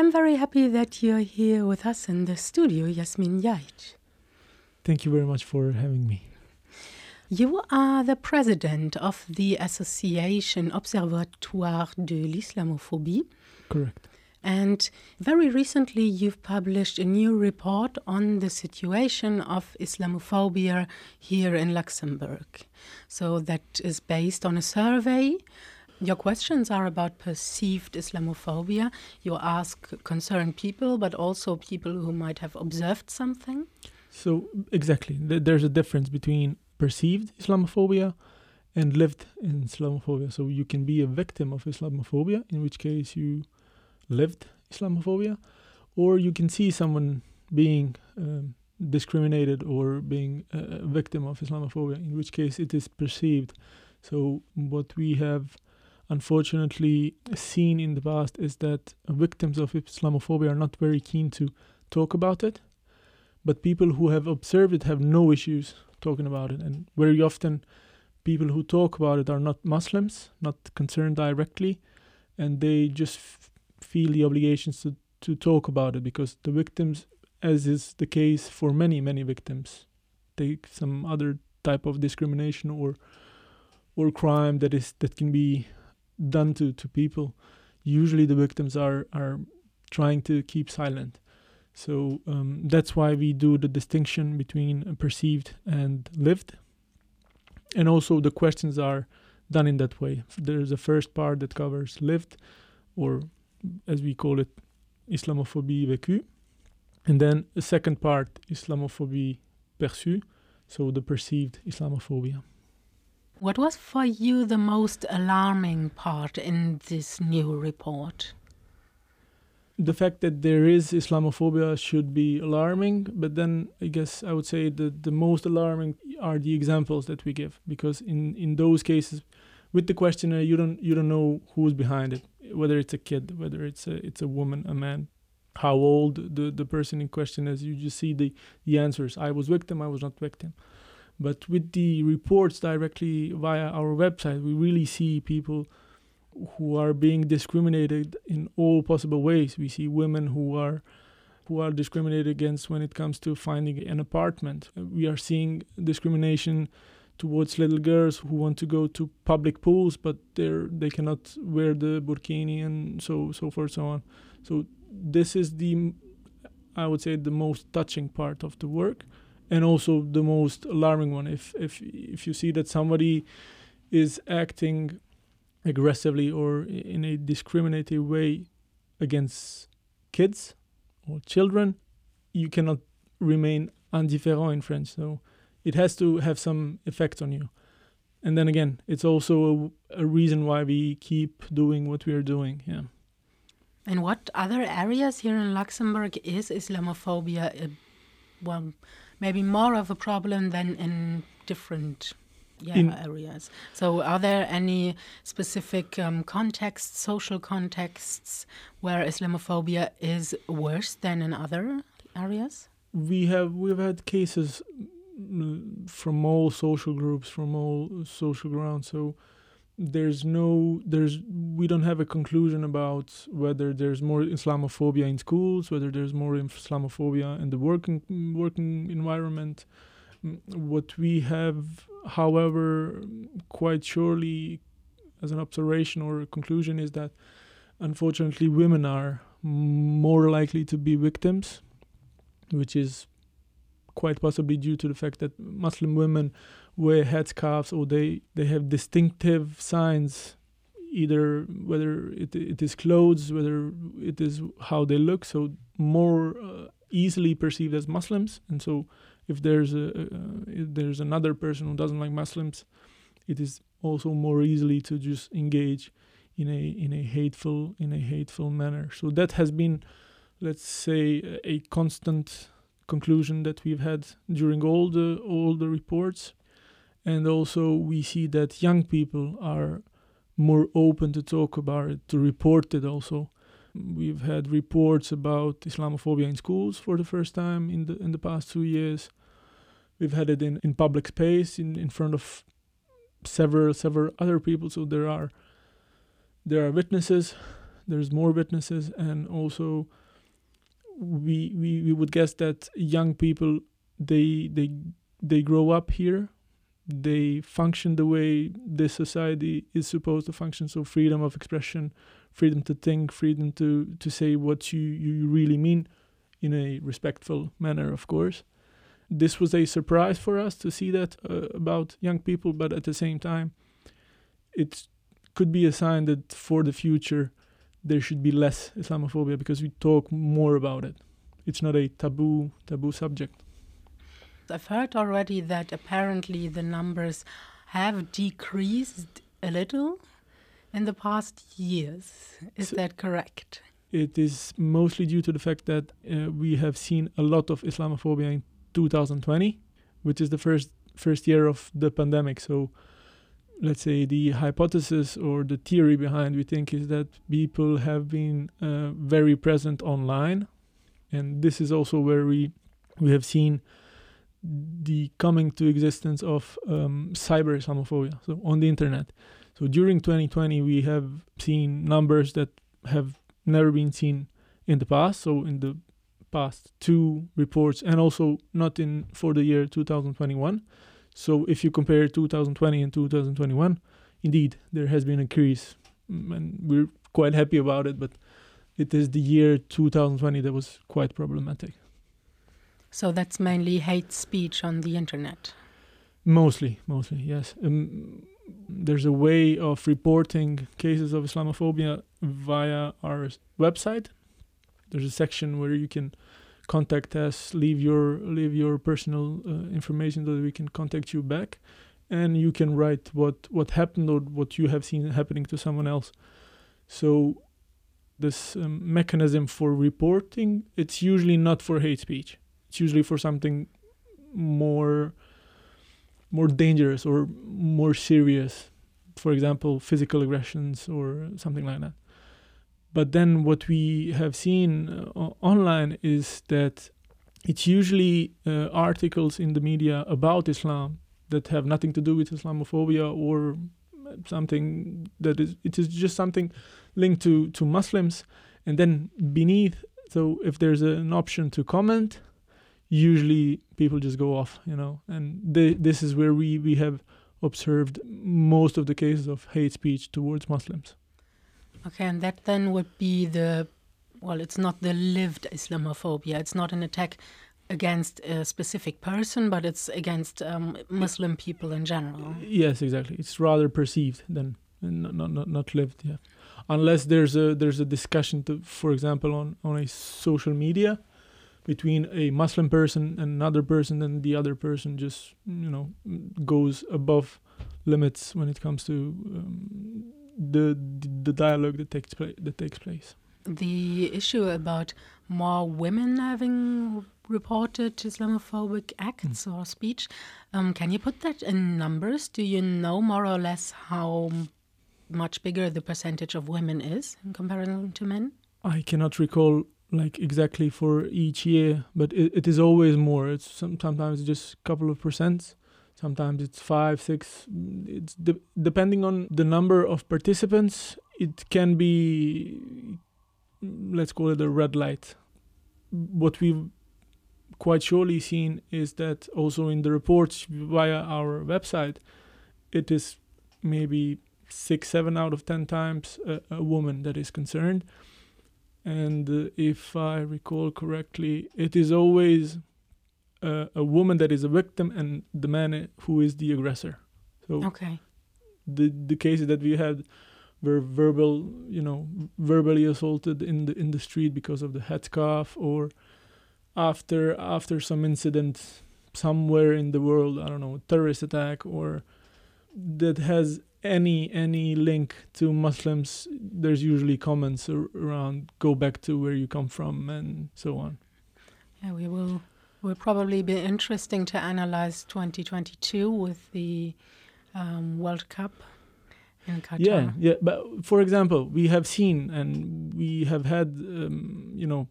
I'm very happy that you're here with us in the studio, Yasmin Yaich. Thank you very much for having me. You are the president of the Association Observatoire de l'Islamophobie. Correct. And very recently, you've published a new report on the situation of Islamophobia here in Luxembourg. So, that is based on a survey. Your questions are about perceived Islamophobia. You ask concerned people, but also people who might have observed something. So, exactly. There's a difference between perceived Islamophobia and lived in Islamophobia. So, you can be a victim of Islamophobia, in which case you lived Islamophobia, or you can see someone being um, discriminated or being a victim of Islamophobia, in which case it is perceived. So, what we have unfortunately seen in the past is that victims of Islamophobia are not very keen to talk about it, but people who have observed it have no issues talking about it. And very often, people who talk about it are not Muslims, not concerned directly, and they just feel the obligations to, to talk about it because the victims, as is the case for many, many victims, take some other type of discrimination or or crime that is that can be done to, to people. Usually the victims are are trying to keep silent. So um, that's why we do the distinction between perceived and lived. And also the questions are done in that way. There's a first part that covers lived or as we call it, Islamophobie vécue. And then a second part, Islamophobie perçue, so the perceived Islamophobia. What was for you the most alarming part in this new report? The fact that there is Islamophobia should be alarming, but then I guess I would say that the most alarming are the examples that we give, because in, in those cases, with the questionnaire, you don't you don't know who's behind it whether it's a kid, whether it's a it's a woman, a man, how old the the person in question is. You just see the the answers. I was victim. I was not victim. But with the reports directly via our website, we really see people who are being discriminated in all possible ways. We see women who are who are discriminated against when it comes to finding an apartment. We are seeing discrimination towards little girls who want to go to public pools, but they're they cannot wear the burkini and so so forth so on. So this is the I would say the most touching part of the work, and also the most alarming one. If if if you see that somebody is acting aggressively or in a discriminating way against kids or children, you cannot remain indifférent in French. So it has to have some effect on you. And then again, it's also a, a reason why we keep doing what we are doing. Yeah. In what other areas here in Luxembourg is Islamophobia, a, well, maybe more of a problem than in different yeah, in areas? So, are there any specific um, contexts, social contexts, where Islamophobia is worse than in other areas? We have we've had cases from all social groups, from all social grounds. So there's no there's we don't have a conclusion about whether there's more Islamophobia in schools, whether there's more Islamophobia in the working working environment. Mm, what we have, however, quite surely as an observation or a conclusion is that unfortunately women are more likely to be victims, which is quite possibly due to the fact that Muslim women wear headscarves or they, they have distinctive signs, either whether it, it is clothes, whether it is how they look, so more uh, easily perceived as Muslims. And so if there's a uh, if there's another person who doesn't like Muslims, it is also more easily to just engage in a in a hateful in a hateful manner. So that has been, let's say, a constant conclusion that we've had during all the all the reports. And also we see that young people are more open to talk about it to report it also. We've had reports about islamophobia in schools for the first time in the in the past two years. We've had it in in public space in in front of several several other people. So there are there are witnesses there's more witnesses, and also we we, we would guess that young people they they they grow up here. They function the way this society is supposed to function. So freedom of expression freedom to think freedom to to say what you you really mean in a respectful manner of course. This was a surprise for us to see that uh, about young people but at the same time it could be a sign that for the future there should be less islamophobia because we talk more about it it's not a taboo taboo subject I've heard already that apparently the numbers have decreased a little in the past years. Is so that correct? It is mostly due to the fact that uh, we have seen a lot of Islamophobia in 2020, which is the first first year of the pandemic. So let's say the hypothesis or the theory behind we think is that people have been uh, very present online and this is also where we we have seen the coming to existence of um, cyber Islamophobia, so on the internet. So during 2020, we have seen numbers that have never been seen in the past. So in the past two reports, and also not in for the year 2021. So if you compare 2020 and 2021, indeed there has been an increase, mm, and we're quite happy about it. But it is the year 2020 that was quite problematic. So that's mainly hate speech on the internet. Mostly, mostly, yes. Um, there's a way of reporting cases of Islamophobia via our website. There's a section where you can contact us, leave your leave your personal uh, information so that we can contact you back, and you can write what what happened or what you have seen happening to someone else. So this um, mechanism for reporting it's usually not for hate speech. It's usually for something more more dangerous or more serious. For example physical aggressions or something like that but then what we have seen uh, online is that it's usually uh, articles in the media about islam that have nothing to do with islamophobia or something that is it is just something linked to to muslims and then beneath so if there's an option to comment usually people just go off, you know, and this is where we, we have observed most of the cases of hate speech towards Muslims. Okay, and that then would be the, well, it's not the lived Islamophobia. It's not an attack against a specific person, but it's against um, Muslim people in general. Yes, exactly. It's rather perceived than not not not lived. Yeah, unless there's a there's a discussion, to, for example, on on a social media between a Muslim person and another person, and the other person just you know goes above limits when it comes to um, the the dialogue that takes place that takes place. The issue about more women having reported Islamophobic acts mm. or speech, um, can you put that in numbers? Do you know more or less how much bigger the percentage of women is in comparison to men? I cannot recall like exactly for each year, but it, it is always more. It's some, sometimes just a couple of percent. Sometimes it's five, six. It's de- depending on the number of participants. It can be, let's call it a red light. What we've quite surely seen is that also in the reports via our website, it is maybe six, seven out of ten times a, a woman that is concerned and uh, if I recall correctly, it is always uh, a woman that is a victim and the man who is the aggressor. So okay. the the cases that we had were verbal, you know, verbally assaulted in the in the street because of the headscarf, or after after some incident somewhere in the world, I don't know, terrorist attack, or that has any any link to Muslims, there's usually comments around "go back to where you come from" and so on. Yeah, we will. Will probably be interesting to analyze 2022 with the um, World Cup in Qatar. Yeah, yeah. But for example, we have seen and we have had, um, you know,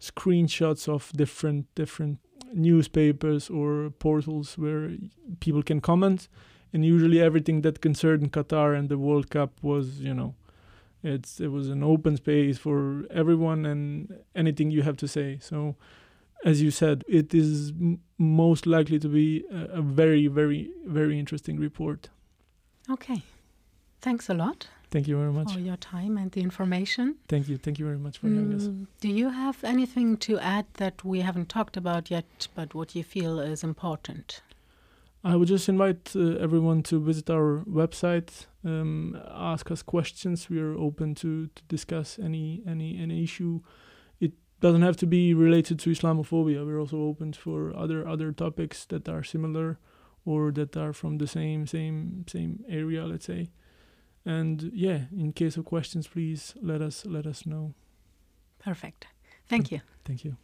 screenshots of different different newspapers or portals where people can comment and usually everything that concerned Qatar and the World Cup was, you know, It's it was an open space for everyone and anything you have to say. So, as you said, it is m- most likely to be a, a very, very, very interesting report. Okay. Thanks a lot. Thank you very much for your time and the information. Thank you. Thank you very much for mm, having us. Mm, do you have anything to add that we haven't talked about yet, but what you feel is important? I would just invite uh, everyone to visit our website, um, ask us questions. We are open to, to discuss any any any issue. Doesn't have to be related to Islamophobia. We're also open for other other topics that are similar or that are from the same same same area. Let's say. And yeah in case of questions please let us let us know. Perfect. Thank you. Thank you